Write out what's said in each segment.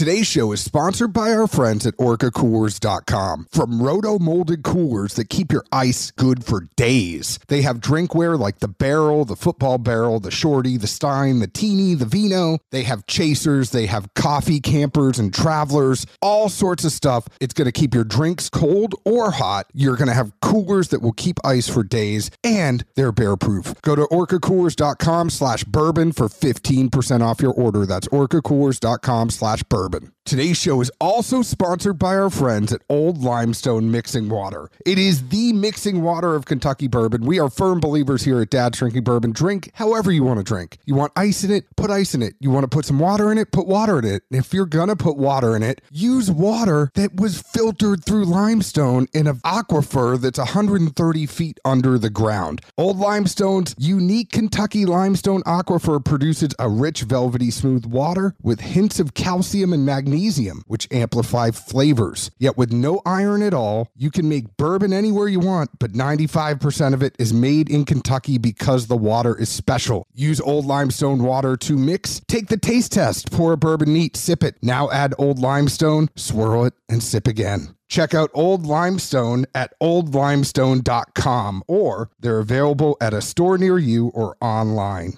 Today's show is sponsored by our friends at OrcaCoolers.com. From roto molded coolers that keep your ice good for days. They have drinkware like the barrel, the football barrel, the shorty, the stein, the teeny, the vino. They have chasers, they have coffee campers and travelers, all sorts of stuff. It's going to keep your drinks cold or hot. You're going to have coolers that will keep ice for days, and they're bear proof. Go to OrcaCoolers.com slash bourbon for 15% off your order. That's OrcaCoolers.com slash bourbon. Today's show is also sponsored by our friends at Old Limestone Mixing Water. It is the mixing water of Kentucky bourbon. We are firm believers here at Dad's Drinking Bourbon. Drink however you want to drink. You want ice in it? Put ice in it. You want to put some water in it? Put water in it. If you're going to put water in it, use water that was filtered through limestone in an aquifer that's 130 feet under the ground. Old Limestone's unique Kentucky limestone aquifer produces a rich, velvety, smooth water with hints of calcium and magnesium, which amplify flavors. Yet with no iron at all, you can make bourbon anywhere you want, but 95% of it is made in Kentucky because the water is special. Use Old Limestone water to mix. Take the taste test. Pour a bourbon neat, sip it. Now add Old Limestone, swirl it, and sip again. Check out Old Limestone at oldlimestone.com or they're available at a store near you or online.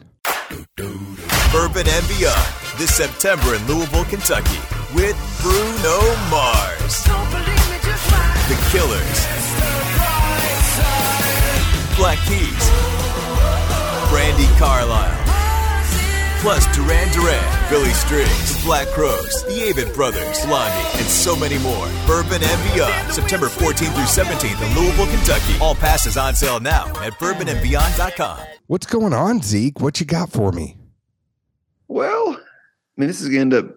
Bourbon and this September in Louisville, Kentucky with Bruno Mars, The Killers, Black Keys, Brandi Carlile, plus Duran Duran, Billy Strings, The Black Crowes, The Avett Brothers, Blondie, and so many more. Bourbon and Beyond, September 14th through 17th in Louisville, Kentucky. All passes on sale now at bourbonandbeyond.com. What's going on, Zeke? What you got for me? Well, I mean, this is going to end up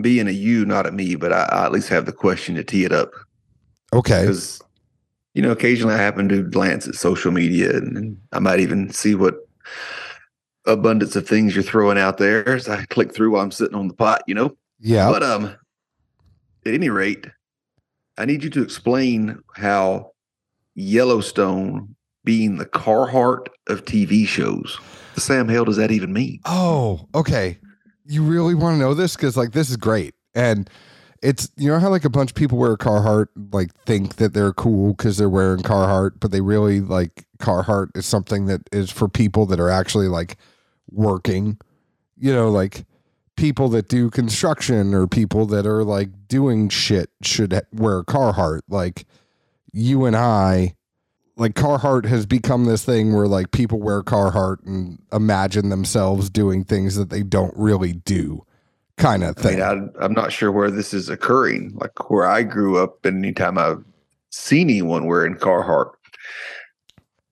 being a you, not a me, but I, I at least have the question to tee it up Okay. because, you know, occasionally I happen to glance at social media and, and I might even see what abundance of things you're throwing out there as I click through while I'm sitting on the pot, you know. Yeah. But um, at any rate, I need you to explain how Yellowstone being the Carhartt of TV shows. The Sam hell does that even mean? Oh, okay. You really want to know this? Because like this is great. And it's you know how like a bunch of people wear Carhartt like think that they're cool because they're wearing Carhartt, but they really like Carhartt is something that is for people that are actually like working. You know, like people that do construction or people that are like doing shit should wear Carhartt. Like you and I, like Carhartt has become this thing where like people wear Carhartt and imagine themselves doing things that they don't really do, kind of I thing. mean, I, I'm not sure where this is occurring. Like where I grew up, and anytime I've seen anyone wearing Carhartt,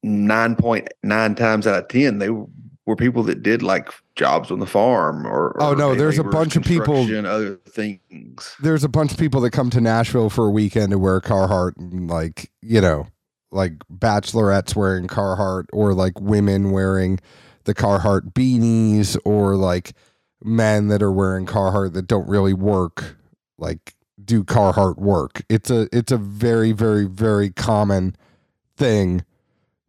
nine point nine times out of ten, they were people that did like jobs on the farm or. Oh, no, there's a bunch of people- other things. There's a bunch of people that come to Nashville for a weekend to wear Carhartt and like you know, like bachelorettes wearing Carhartt or like women wearing the Carhartt beanies or like men that are wearing Carhartt that don't really work like do Carhartt work. It's a it's a very very very common thing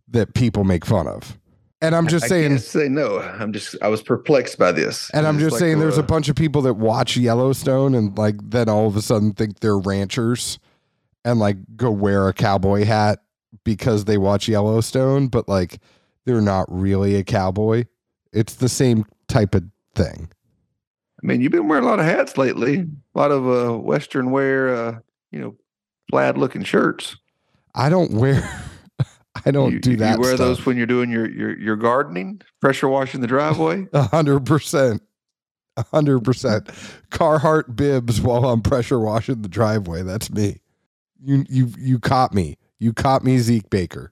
that people make fun of. And I'm just I saying say no. I'm just I was perplexed by this. and I'm It's just like, saying there's a bunch of people that watch Yellowstone and like then all of a sudden think they're ranchers and like go wear a cowboy hat because they watch Yellowstone, but like they're not really a cowboy. It's the same type of thing. I mean, you've been wearing a lot of hats lately. A lot of uh, Western wear, uh, you know, plaid looking shirts. I don't wear I don't you, do that. You wear those when you're doing your your your gardening, pressure washing the driveway. A hundred percent. A hundred percent. Carhartt bibs while I'm pressure washing the driveway. That's me. You you you caught me. You caught me, Zeke Baker.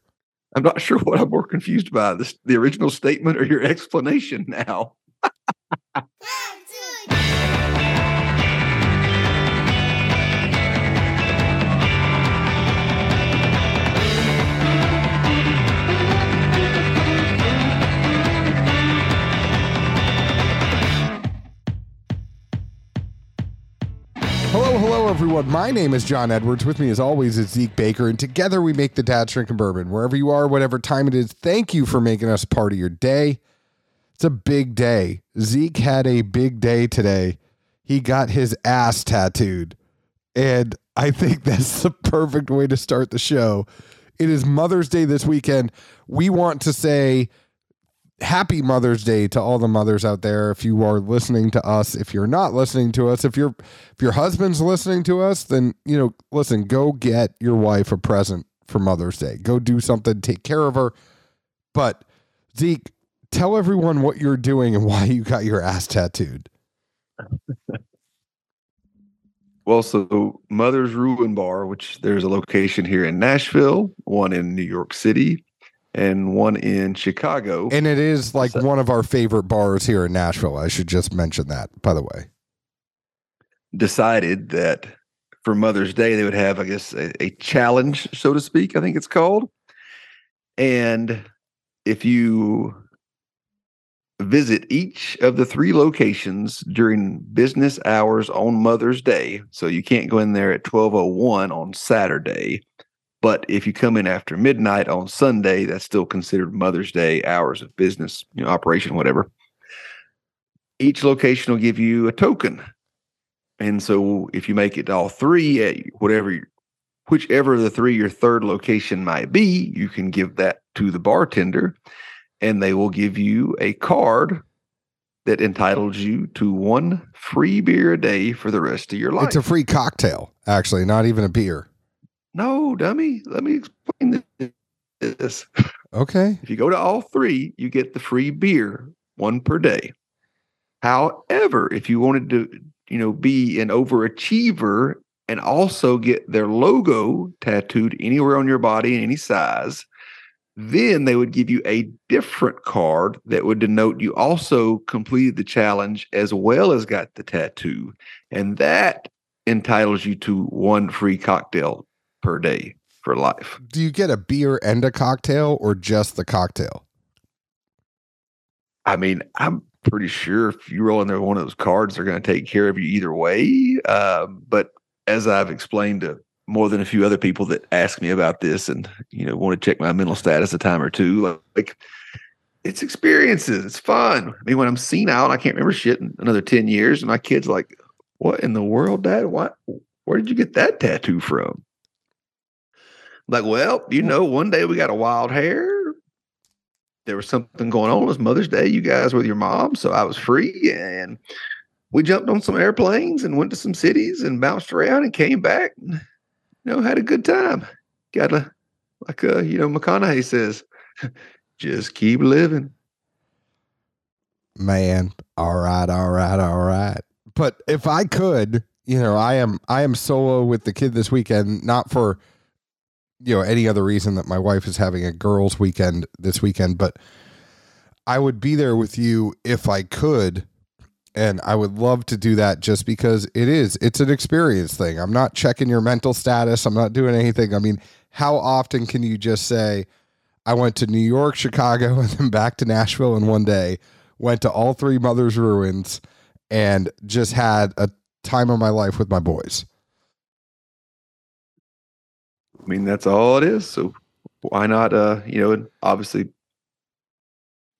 I'm not sure what I'm more confused by this the original statement or your explanation now. Hello, hello, everyone. My name is John Edwards. With me, as always, is Zeke Baker, and together we make the Dad's Drinking Bourbon. Wherever you are, whatever time it is, thank you for making us part of your day. It's a big day. Zeke had a big day today. He got his ass tattooed. And I think that's the perfect way to start the show. It is Mother's Day this weekend. We want to say happy Mother's Day to all the mothers out there. If you are listening to us, if you're not listening to us, if your if your husband's listening to us, then you know, listen, go get your wife a present for Mother's Day. Go do something, take care of her. But Zeke, tell everyone what you're doing and why you got your ass tattooed. Well, so Mother's Ruin Bar, which there's a location here in Nashville, one in New York City, and one in Chicago. And it is like one of our favorite bars here in Nashville. I should just mention that, by the way. Decided that for Mother's Day, they would have, I guess, a, a challenge, so to speak, I think it's called. And if you visit each of the three locations during business hours on Mother's Day. So you can't go in there at 1201 on Saturday. But if you come in after midnight on Sunday, that's still considered Mother's Day hours of business, you know, operation, whatever. Each location will give you a token. And so if you make it to all three at whatever whichever the three your third location might be, you can give that to the bartender and they will give you a card that entitles you to one free beer a day for the rest of your life. It's a free cocktail, actually, not even a beer. No, dummy. Let me explain this. Okay. If you go to all three, you get the free beer, one per day. However, if you wanted to, you know, be an overachiever and also get their logo tattooed anywhere on your body in any size, then they would give you a different card that would denote you also completed the challenge as well as got the tattoo. And that entitles you to one free cocktail per day for life. Do you get a beer and a cocktail or just the cocktail? I mean, I'm pretty sure if you roll in there one of those cards, they're going to take care of you either way. Uh, but as I've explained to more than a few other people that ask me about this and you know want to check my mental status a time or two like it's experiences it's fun i mean when i'm seen out i can't remember shit in another 10 years and my kids like what in the world dad what where did you get that tattoo from like well you know one day we got a wild hair there was something going on it was mother's day you guys with your mom so i was free and we jumped on some airplanes and went to some cities and bounced around and came back And, you know, had a good time. Got a, like, uh, you know, McConaughey says, just keep living. Man, all right, all right, all right. But if I could, you know, I am I am solo with the kid this weekend, not for you know any other reason that my wife is having a girls' weekend this weekend, but I would be there with you if I could and I would love to do that just because it is it's an experience thing. I'm not checking your mental status. I'm not doing anything. I mean, how often can you just say I went to New York, Chicago and then back to Nashville in one day, went to all three mothers ruins and just had a time of my life with my boys. I mean, that's all it is. So why not uh, you know, obviously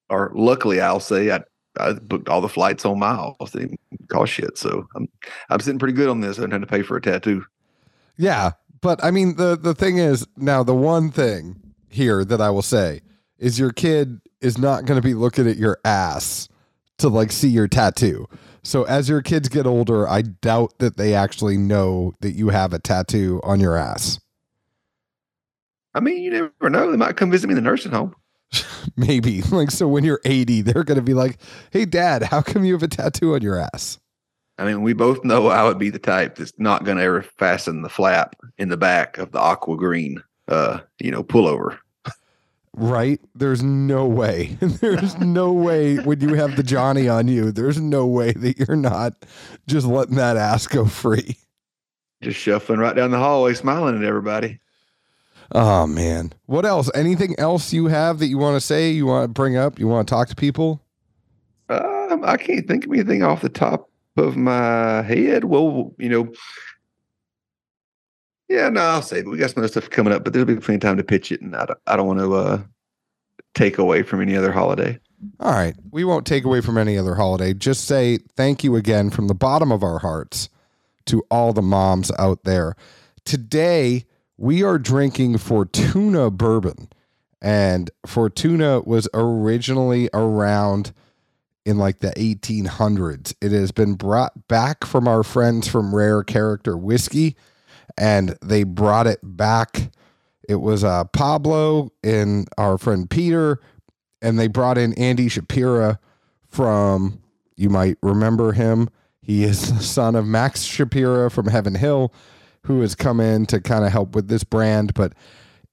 or luckily I'll say I I booked all the flights on miles. They didn't cost shit. So I'm I'm sitting pretty good on this. I don't have to pay for a tattoo. Yeah. But I mean the the thing is now the one thing here that I will say is your kid is not going to be looking at your ass to like see your tattoo. So as your kids get older, I doubt that they actually know that you have a tattoo on your ass. I mean, you never know. They might come visit me in the nursing home. Maybe. Like, so when you're 80, they're going to be like, hey, dad, how come you have a tattoo on your ass? I mean, we both know I would be the type that's not going to ever fasten the flap in the back of the aqua green, uh, you know, pullover. Right? There's no way. There's no way when you have the Johnny on you, there's no way that you're not just letting that ass go free. Just shuffling right down the hallway, smiling at everybody. Oh man. What else? Anything else you have that you want to say? You want to bring up? You want to talk to people? Um, I can't think of anything off the top of my head. Well, you know, yeah, no, I'll say, we got some other stuff coming up, but there'll be plenty of time to pitch it, and I don't, I don't want to uh, take away from any other holiday. All right. We won't take away from any other holiday. Just say thank you again from the bottom of our hearts to all the moms out there. Today, we are drinking Fortuna bourbon. And Fortuna was originally around in like the 1800s. It has been brought back from our friends from Rare Character Whiskey, and they brought it back. It was uh, Pablo and our friend Peter, and they brought in Andy Shapira from, you might remember him. He is the son of Max Shapira from Heaven Hill, who has come in to kind of help with this brand. But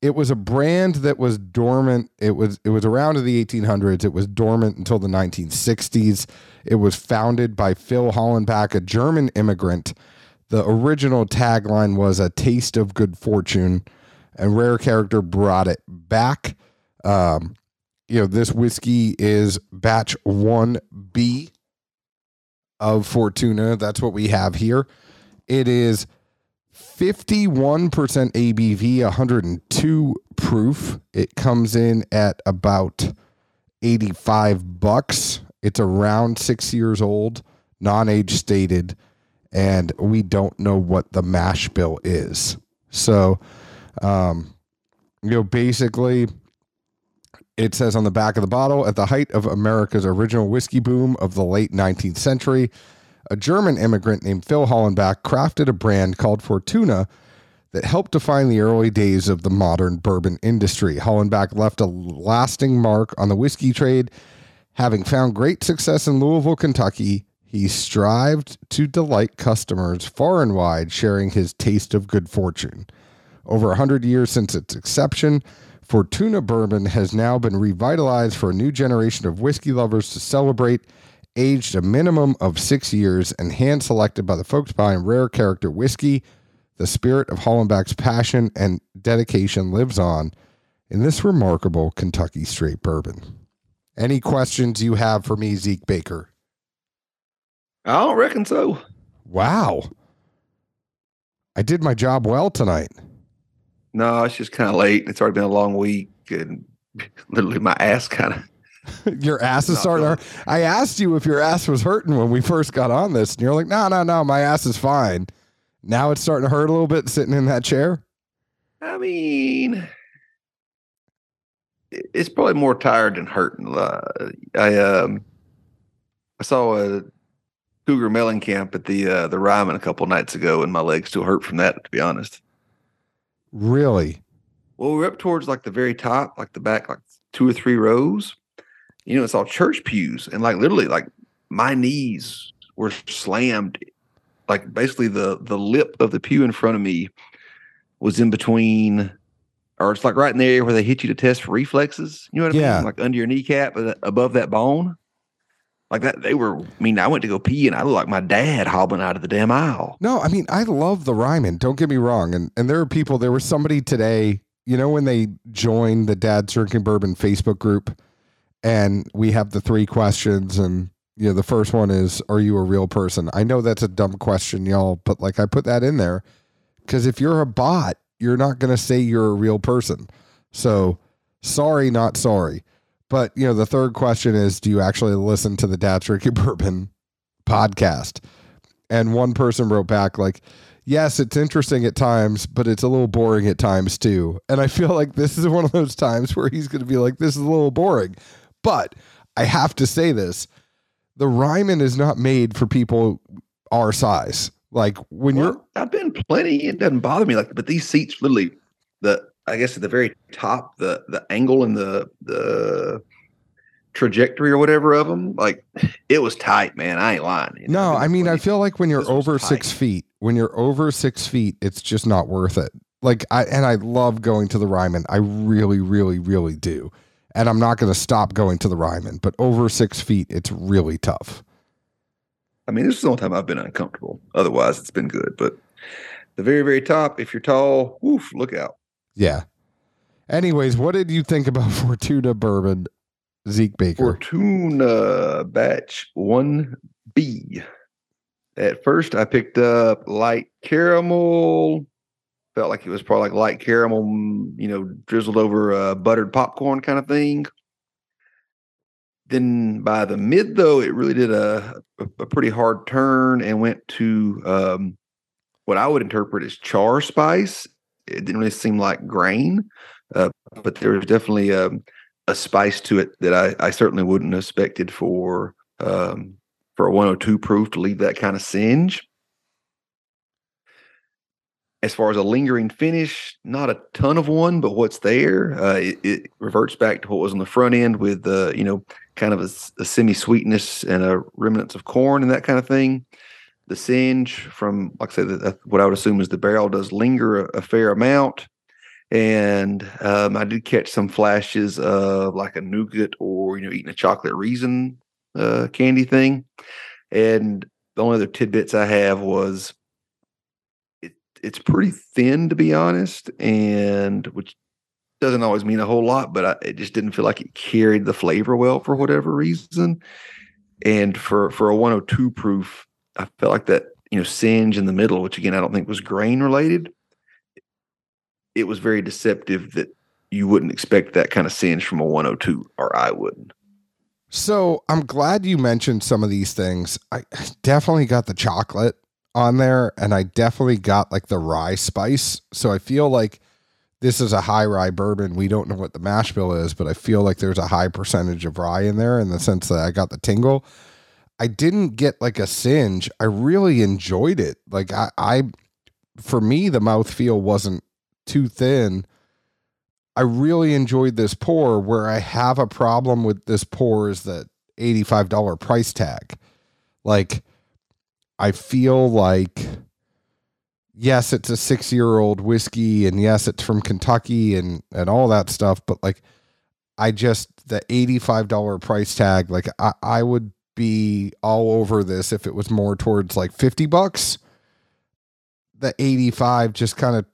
it was a brand that was dormant. It was it was around in the 1800s. It was dormant until the 1960s. It was founded by Phil Hollenbach, a German immigrant. The original tagline was "A taste of good fortune," and Rare Character brought it back. Um, you know, this whiskey is batch one B of Fortuna. That's what we have here. It is 51% ABV, 102 proof. It comes in at about 85 bucks. It's around 6 years old, non-age stated, and we don't know what the mash bill is. So, um, you know, basically it says on the back of the bottle at the height of America's original whiskey boom of the late 19th century, a German immigrant named Phil Hollenbach crafted a brand called Fortuna that helped define the early days of the modern bourbon industry. Hollenbach left a lasting mark on the whiskey trade. Having found great success in Louisville, Kentucky, he strived to delight customers far and wide, sharing his taste of good fortune. Over a hundred years since its inception, Fortuna bourbon has now been revitalized for a new generation of whiskey lovers to celebrate aged a minimum of six years and hand selected by the folks behind Rare Character Whiskey. The spirit of Hollenbach's passion and dedication lives on in this remarkable Kentucky straight bourbon. Any questions you have for me, Zeke Baker? I don't reckon so. Wow. I did my job well tonight. No, it's just kind of late. It's already been a long week, and literally my ass kind of your ass is starting to hurt. I asked you if your ass was hurting when we first got on this, and you're like, no, no, no, my ass is fine. Now it's starting to hurt a little bit sitting in that chair. I mean, it's probably more tired than hurting. Uh, I um, I saw a cougar Mellencamp at the uh, the Ryman a couple nights ago, and my legs still hurt from that. To be honest, really. Well, we're up towards like the very top, like the back, like two or three rows, you know, it's all church pews. And like literally, like my knees were slammed. Like basically the the lip of the pew in front of me was in between or it's like right in the area where they hit you to test for reflexes. You know what I yeah. mean? Like under your kneecap, uh, above that bone. Like that, they were. I mean, I went to go pee, and I looked like my dad hobbling out of the damn aisle. No, I mean, I love the Ryman. Don't get me wrong. And and there are people. There was somebody today. You know, when they joined the Dad's Drinking Bourbon Facebook group, and we have the three questions and you know the first one is are you a real person? I know that's a dumb question y'all but like i put that in there because if you're a bot you're not going to say you're a real person. So sorry not sorry. But you know the third question is do you actually listen to the Dad's Drinking Bourbon podcast? And one person wrote back like yes it's interesting at times but it's a little boring at times too. And i feel like this is one of those times where he's going to be like this is a little boring but I have to say this the Ryman is not made for people our size. Like when well, you're I've been plenty, it doesn't bother me. Like, but these seats literally the I guess at the very top, the the angle and the the trajectory or whatever of them, like it was tight, man. I ain't lying. You know? No, I mean, I feel like when you're over six feet, when you're over six feet, it's just not worth it. Like I and I love going to the Ryman. I really, really, really do and I'm not going to stop going to the Ryman, but over six feet, it's really tough. I mean, this is the only time I've been uncomfortable. Otherwise, it's been good. But the very, very top, if you're tall, woof, look out. Yeah. Anyways, what did you think about Fortuna bourbon, Zeke Baker? Fortuna batch 1B. At first, I picked up light caramel, felt like it was probably like light caramel, mm, you know, drizzled over uh, buttered popcorn kind of thing. then by the mid though, it really did a, a, pretty hard turn and went to um, what I would interpret as char spice. It didn't really seem like grain, uh, but there was definitely a, um, a spice to it that I, I certainly wouldn't have expected for um, for a 102 proof to leave that kind of singe. As far as a lingering finish, not a ton of one, but what's there, uh, it, it, reverts back to what was on the front end with uh, you know kind of a, a semi sweetness and a remnants of corn and that kind of thing. The singe from, like I said, the, what I would assume is the barrel does linger a, a fair amount. And um, I did catch some flashes of like a nougat or, you know, eating a chocolate raisin uh, candy thing. And the only other tidbits I have was it's pretty thin, to be honest, and which doesn't always mean a whole lot, but I, it just didn't feel like it carried the flavor well for whatever reason. And for for a 102 proof, I felt like that you know singe in the middle, which again I don't think was grain related. It was very deceptive that you wouldn't expect that kind of singe from a 102, or I wouldn't. So I'm glad you mentioned some of these things. I definitely got the chocolate on there, and I definitely got like the rye spice. So I feel like this is a high rye bourbon. We don't know what the mash bill is, but I feel like there's a high percentage of rye in there in the sense that I got the tingle. I didn't get like a singe. I really enjoyed it. Like I, I for me, the mouth feel wasn't too thin. I really enjoyed this pour. Where I have a problem with this pour is that $85 price tag. Like I feel like yes, it's a six year old whiskey, and yes, it's from Kentucky and and all that stuff. But like, I just the eighty five dollar price tag, like I, I would be all over this if it was more towards like fifty bucks. The eighty five just kind of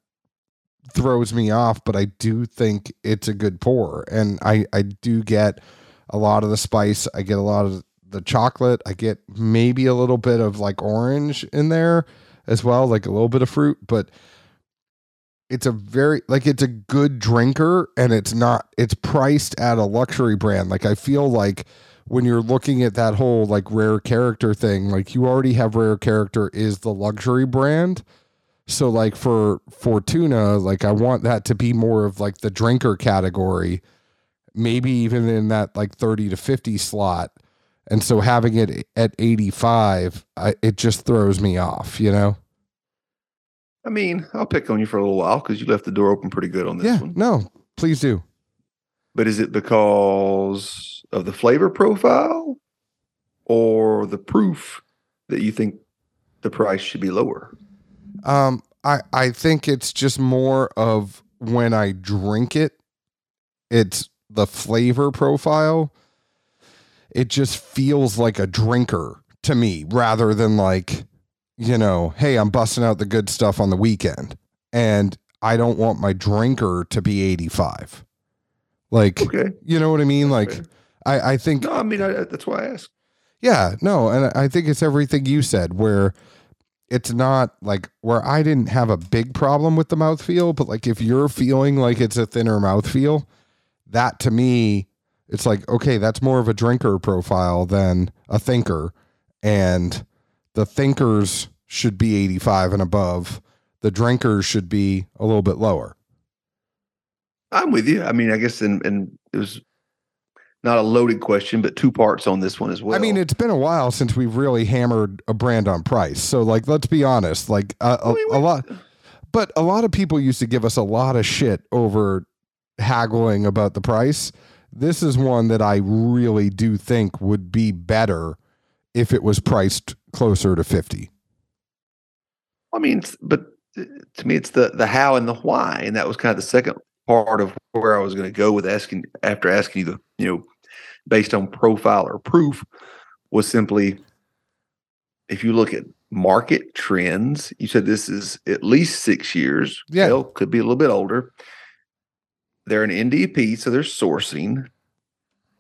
throws me off, but I do think it's a good pour, and I I do get a lot of the spice. I get a lot of the chocolate. I get maybe a little bit of like orange in there as well, like a little bit of fruit, but it's a very like it's a good drinker and it's not it's priced at a luxury brand. Like I feel like when you're looking at that whole like rare character thing, like you already have rare character is the luxury brand. So like for Fortuna, like I want that to be more of like the drinker category, maybe even in that like 30 to 50 slot and so having it at 85, I, it just throws me off, you know? I mean, I'll pick on you for a little while because you left the door open pretty good on this yeah, one. No, please do. But is it because of the flavor profile or the proof that you think the price should be lower? Um, I, I think it's just more of when I drink it, it's the flavor profile it just feels like a drinker to me rather than like, you know, hey, I'm busting out the good stuff on the weekend. And I don't want my drinker to be 85. Like, okay. you know what I mean? Like, I, I think. No, I mean, I, that's why I asked. Yeah, no. And I think it's everything you said where it's not like where I didn't have a big problem with the mouthfeel, but like if you're feeling like it's a thinner mouthfeel, that to me it's like okay that's more of a drinker profile than a thinker. And the thinkers should be 85 and above. The drinkers should be a little bit lower. I'm with you. I mean i guess and and it was not a loaded question but two parts on this one as well. I mean it's been a while since we've really hammered a brand on price. So like let's be honest like uh, a, a, a lot but a lot of people used to give us a lot of shit over haggling about the price this is one that I really do think would be better if it was priced closer to 50. I mean, but uh, to me, it's the the how and the why, and that was kind of the second part of where I was going to go with asking after asking you the you know based on profile or proof was simply if you look at market trends, you said this is at least six years. Yeah, Hell, could be a little bit older they're an NDP, so they're sourcing.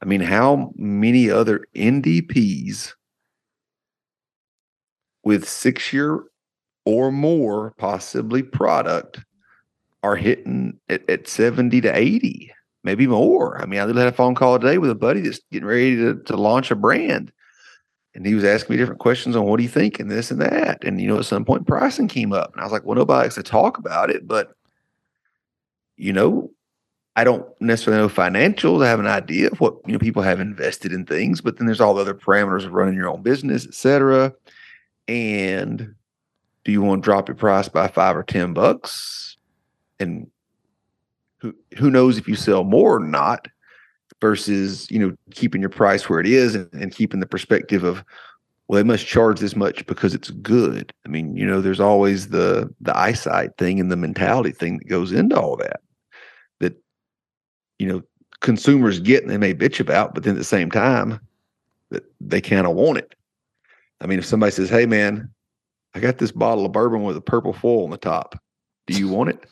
I mean, how many other NDPs with six year or more possibly product are hitting at, at 70 to 80? maybe more. I mean, I had a phone call today with a buddy that's getting ready to, to launch a brand. And he was asking me different questions on what do you think and this and that. And, you know, at some point pricing came up. And I was like, well, nobody likes to talk about it, but, you know, I don't necessarily know financials. I have an idea of what, you know, people have invested in things, but then there's all the other parameters of running your own business, et cetera. And do you want to drop your price by five or 10 bucks? And who, who knows if you sell more or not versus, you know, keeping your price where it is and, and keeping the perspective of, well, they must charge this much because it's good. I mean, you know, there's always the the eyesight thing and the mentality thing that goes into all. That, you know, consumers get and they may bitch about, but then at the same time, they kind of want it. I mean, if somebody says, "Hey, man, I got this bottle of bourbon with a purple foil on the top. Do you want it?"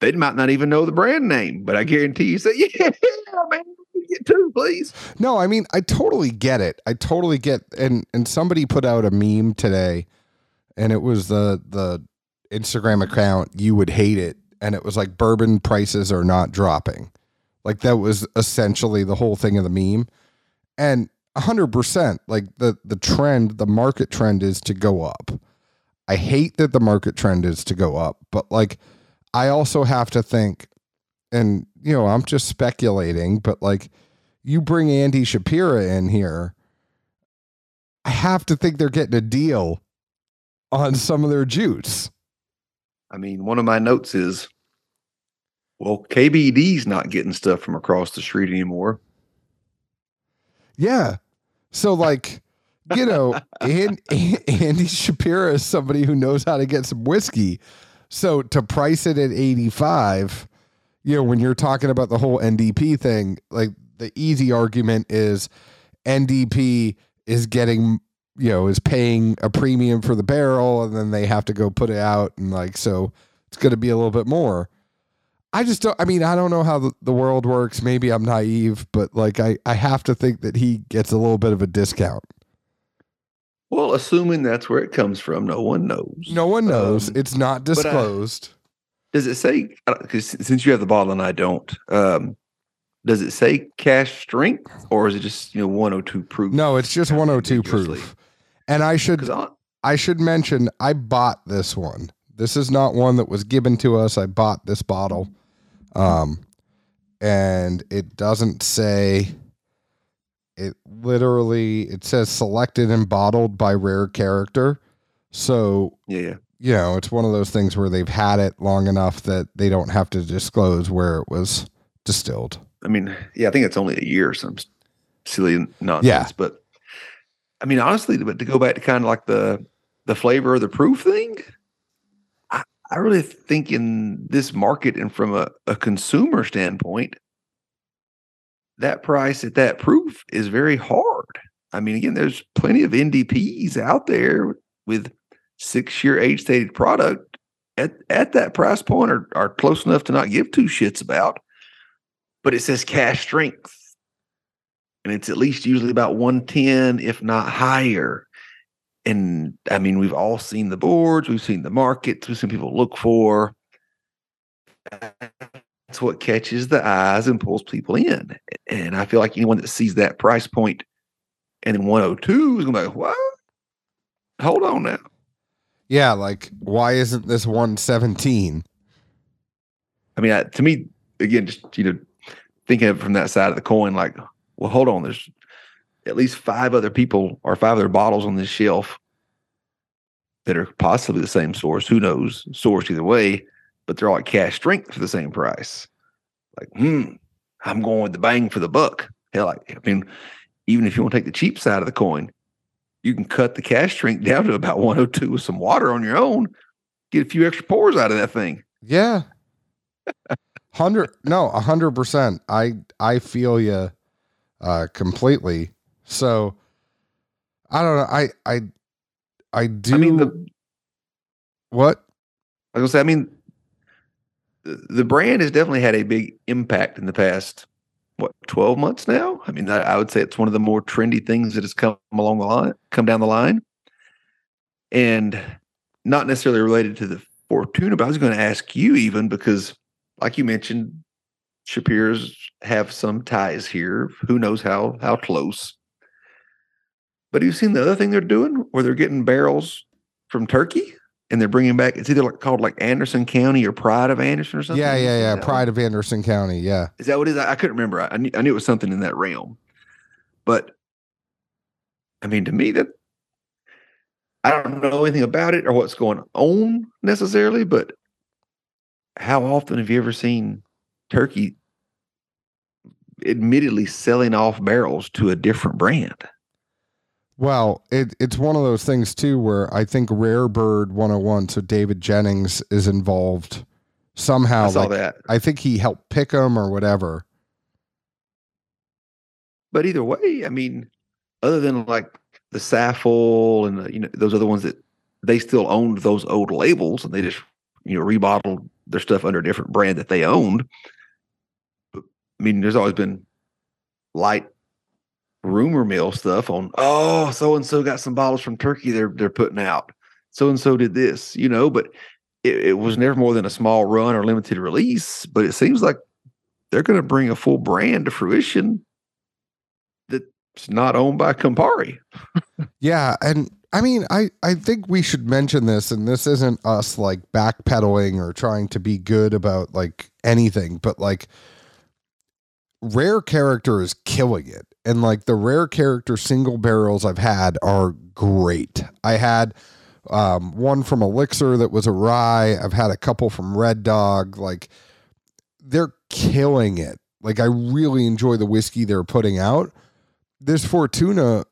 They might not even know the brand name, but I guarantee you say, "Yeah, man, get two, please." No, I mean, I totally get it. I totally get and and somebody put out a meme today and it was the the Instagram account you would hate it and it was like bourbon prices are not dropping. Like that was essentially the whole thing of the meme. And 100% like the the trend, the market trend is to go up. I hate that the market trend is to go up, but like I also have to think and you know, I'm just speculating, but like you bring Andy Shapira in here, I have to think they're getting a deal on some of their juice. I mean, one of my notes is, well, KBD's not getting stuff from across the street anymore. Yeah. So like, you know, and, Andy Shapira is somebody who knows how to get some whiskey. So to price it at 85, you know, when you're talking about the whole NDP thing, like the easy argument is NDP is getting, you know, is paying a premium for the barrel and then they have to go put it out and like so it's going to be a little bit more. I just don't I mean, I don't know how the, the world works. Maybe I'm naive, but like I I have to think that he gets a little bit of a discount. Well, assuming that's where it comes from, no one knows. No one knows. Um, it's not I- disclosed. Does it say? Because since you have the bottle and I don't, um, does it say cask strength or is it just you know 102 proof? no, it's just 102 proof. And I should I should mention I bought this one. This is not one that was given to us. I bought this bottle. Um and it doesn't say it literally it says selected and bottled by rare character. So, yeah, you know, it's one of those things where they've had it long enough that they don't have to disclose where it was distilled. I mean, yeah, I think it's only a year or some silly nonsense. Yeah. But I mean, honestly, but to go back to kind of like the the flavor of the proof thing, I, really think in this market and from a, a consumer standpoint, that price at that proof is very hard. I mean, again, there's plenty of NDPs out there with six year age stated product at, at that price point are, are close enough to not give two shits about but it says cask strength. And it's at least usually about 110, if not higher. And I mean, we've all seen the boards, we've seen the markets, we've seen people look for. That's what catches the eyes and pulls people in. And I feel like anyone that sees that price point and then 102 is going to be like, what? Hold on now. Yeah, like why isn't this 117? I mean, I, to me, again, just you know, thinking of it from that side of the coin, like, well, hold on, there's at least five other people or five other bottles on this shelf that are possibly the same source. Who knows? Source either way, but they're all at cask strength for the same price. Like, hmm, I'm going with the bang for the buck. Hell, like, I mean, even if you want to take the cheap side of the coin, you can cut the cash drink down to about 102 with some water on your own, get a few extra pours out of that thing. Yeah. Hundred no, a hundred percent. I I feel you uh completely. So I don't know. I I I do I mean, the, what? I was gonna say, I mean, the, the brand has definitely had a big impact in the past what twelve months now. I mean, I, I would say it's one of the more trendy things that has come along the line, come down the line, and not necessarily related to the Fortuna. But I was going to ask you even because, like you mentioned, Shapira's have some ties here. Who knows how how close? But have you've seen the other thing they're doing, where they're getting barrels from Turkey and they're bringing back. It's either like called like Anderson County or Pride of Anderson or something. Yeah, yeah, yeah. Pride of Anderson County. Yeah. Is that what it is? I, I couldn't remember. I, knew, I knew it was something in that realm. But I mean, to me, that I don't know anything about it or what's going on necessarily, but how often have you ever seen turkey admittedly selling off barrels to a different brand? Well, it, it's one of those things too where I think Rare Bird 101, so David Jennings is involved somehow. I saw like, that. I think he helped pick them or whatever. But either way, I mean, other than like the Saffell and the, you know those other ones that they still owned those old labels and they just you know rebottled their stuff under a different brand that they owned. I mean, there's always been light rumor mill stuff on. Oh, so and so got some bottles from Turkey. They're they're putting out. So and so did this, you know, but it, it was never more than a small run or limited release. But it seems like they're going to bring a full brand to fruition that's not owned by Campari. Yeah, and I mean, I I think we should mention this, and this isn't us like backpedaling or trying to be good about like anything, but like rare character is killing it, and like the rare character single barrels I've had are great. I had um, one from Elixir that was a rye. I've had a couple from Red Dog. Like they're killing it. Like I really enjoy the whiskey they're putting out. This Fortuna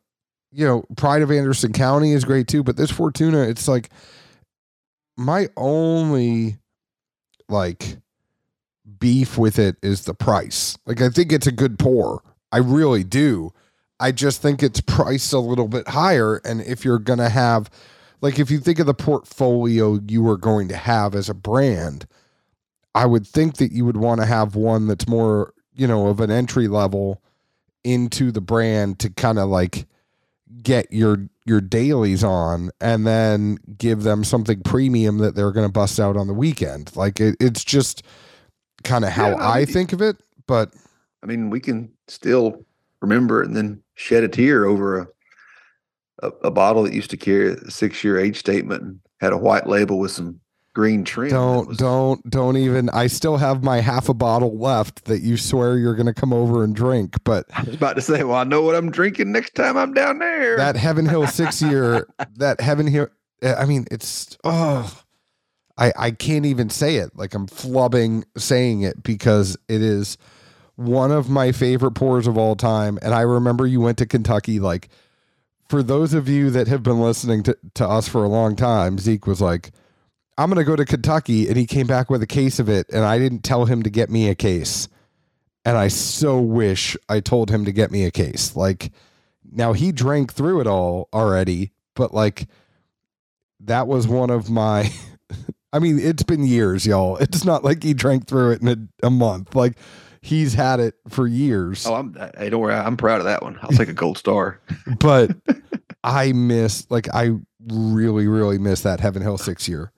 you know, Pride of Anderson County is great too, but this Fortuna, it's like my only like beef with it is the price. Like I think it's a good pour. I really do. I just think it's priced a little bit higher and if you're going to have like if you think of the portfolio you are going to have as a brand, I would think that you would want to have one that's more, you know, of an entry level into the brand to kind of like get your your dailies on and then give them something premium that they're going to bust out on the weekend like it, it's just kind of how Yeah, I i think of it but I mean, we can still remember and then shed a tear over a a, a bottle that used to carry a six year age statement and had a white label with some green trim. don't was- don't don't even i still have my half a bottle left that you swear you're going to come over and drink but I was about to say, well, I know what I'm drinking next time I'm down there. that heaven hill six year that heaven hill eh, i mean it's oh i i can't even say it like i'm flubbing saying it because it is one of my favorite pours of all time and i remember you went to kentucky like for those of you that have been listening to, to us for a long time zeke was like i'm going to go to kentucky and he came back with a case of it and i didn't tell him to get me a case and i so wish i told him to get me a case like now he drank through it all already, but like that was one of my I mean, it's been years, y'all. It's not like he drank through it in a, a month. Like he's had it for years. oh, I'm, I, don't worry. I'm proud of that one. I'll take a gold star. But I miss like I really, really miss that Heaven Hill six year.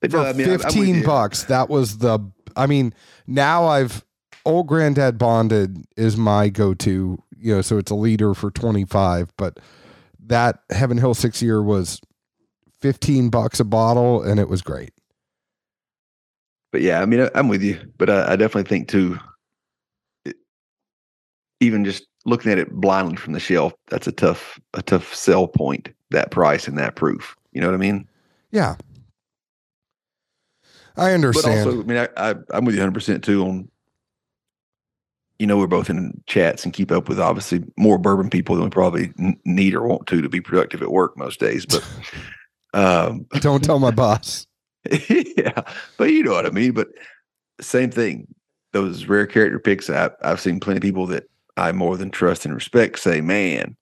But For no, I mean, I'm- I'm fifteen bucks, that was the I mean, now I've old granddad bonded is my go to, you know, so it's a leader for twenty five, but that Heaven Hill six year was fifteen bucks a bottle and it was great. But yeah, I mean, I'm with you. But I, I definitely think too, it, even just looking at it blindly from the shelf, that's a tough, a tough sell point. That price and that proof. You know what I mean? Yeah. I understand. But also, I mean, I, I I'm with you 100 percent too on. You know, we're both in chats and keep up with obviously more bourbon people than we probably need or want to to be productive at work most days. But um, Don't tell my boss. yeah, but you know what I mean. But same thing. Those rare character picks, I, I've seen plenty of people that I more than trust and respect say, "Man,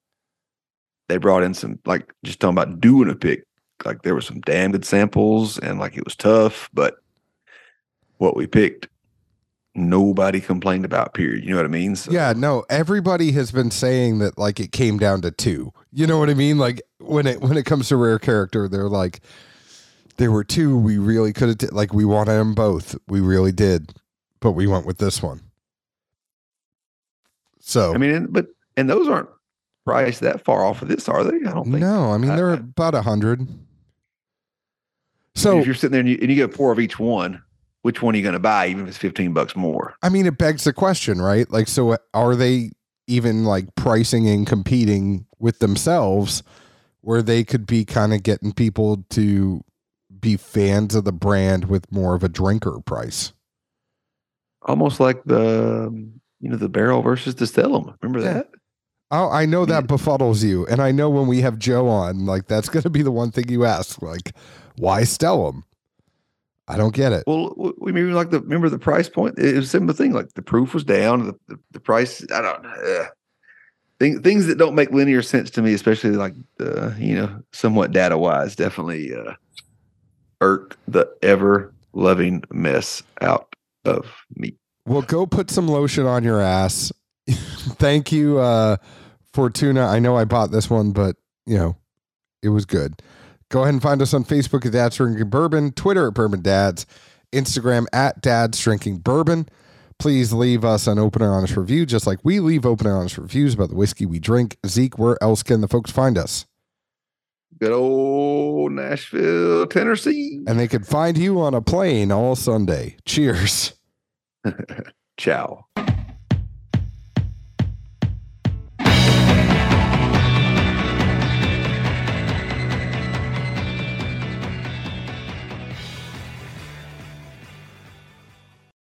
they brought in some like just talking about doing a pick. Like there were some damn good samples, and like it was tough, but what we picked, nobody complained about. Period. You know what I mean? So, Yeah, no, everybody has been saying that like it came down to two. You know what I mean? Like when it when it comes to rare character, they're like There were two we really could have, t- like, we wanted them both. We really did. But we went with this one. So, I mean, and, but and those aren't priced that far off of this, are they? I don't think. no, I mean, I- they're I- about a hundred. I mean, So, if you're sitting there and you, and you get four of each one, which one are you going to buy, even if it's fifteen bucks more? I mean, it begs the question, right? Like, so uh, are they even like pricing and competing with themselves where they could be kind of getting people to be fans of the brand with more of a drinker price? Almost like the um, you know the Barrell versus the Stellum. Remember that? Oh, I know that befuddles you. And I know when we have Joe on, like, that's going to be the one thing you ask. Like, why Stellum? I don't get it. Well, we even like the remember the price point. It was a simple thing. Like the proof was down. The, the, the price. I don't. Uh, thing, things that don't make linear sense to me, especially like uh, you know somewhat data wise, definitely uh, irk the ever loving mess out of me. Well, go put some lotion on your ass. Thank you uh, Fortuna. I know I bought this one, but you know, it was good. Go ahead and find us on Facebook at Dad's Drinking Bourbon, Twitter at Bourbon Dads, Instagram at Dad's Drinking Bourbon. Please leave us an open honest review, just like we leave open honest reviews about the whiskey we drink. Zeke, where else can the folks find us? Good old Nashville, Tennessee. And they could find you on a plane all Sunday. Cheers. Ciao.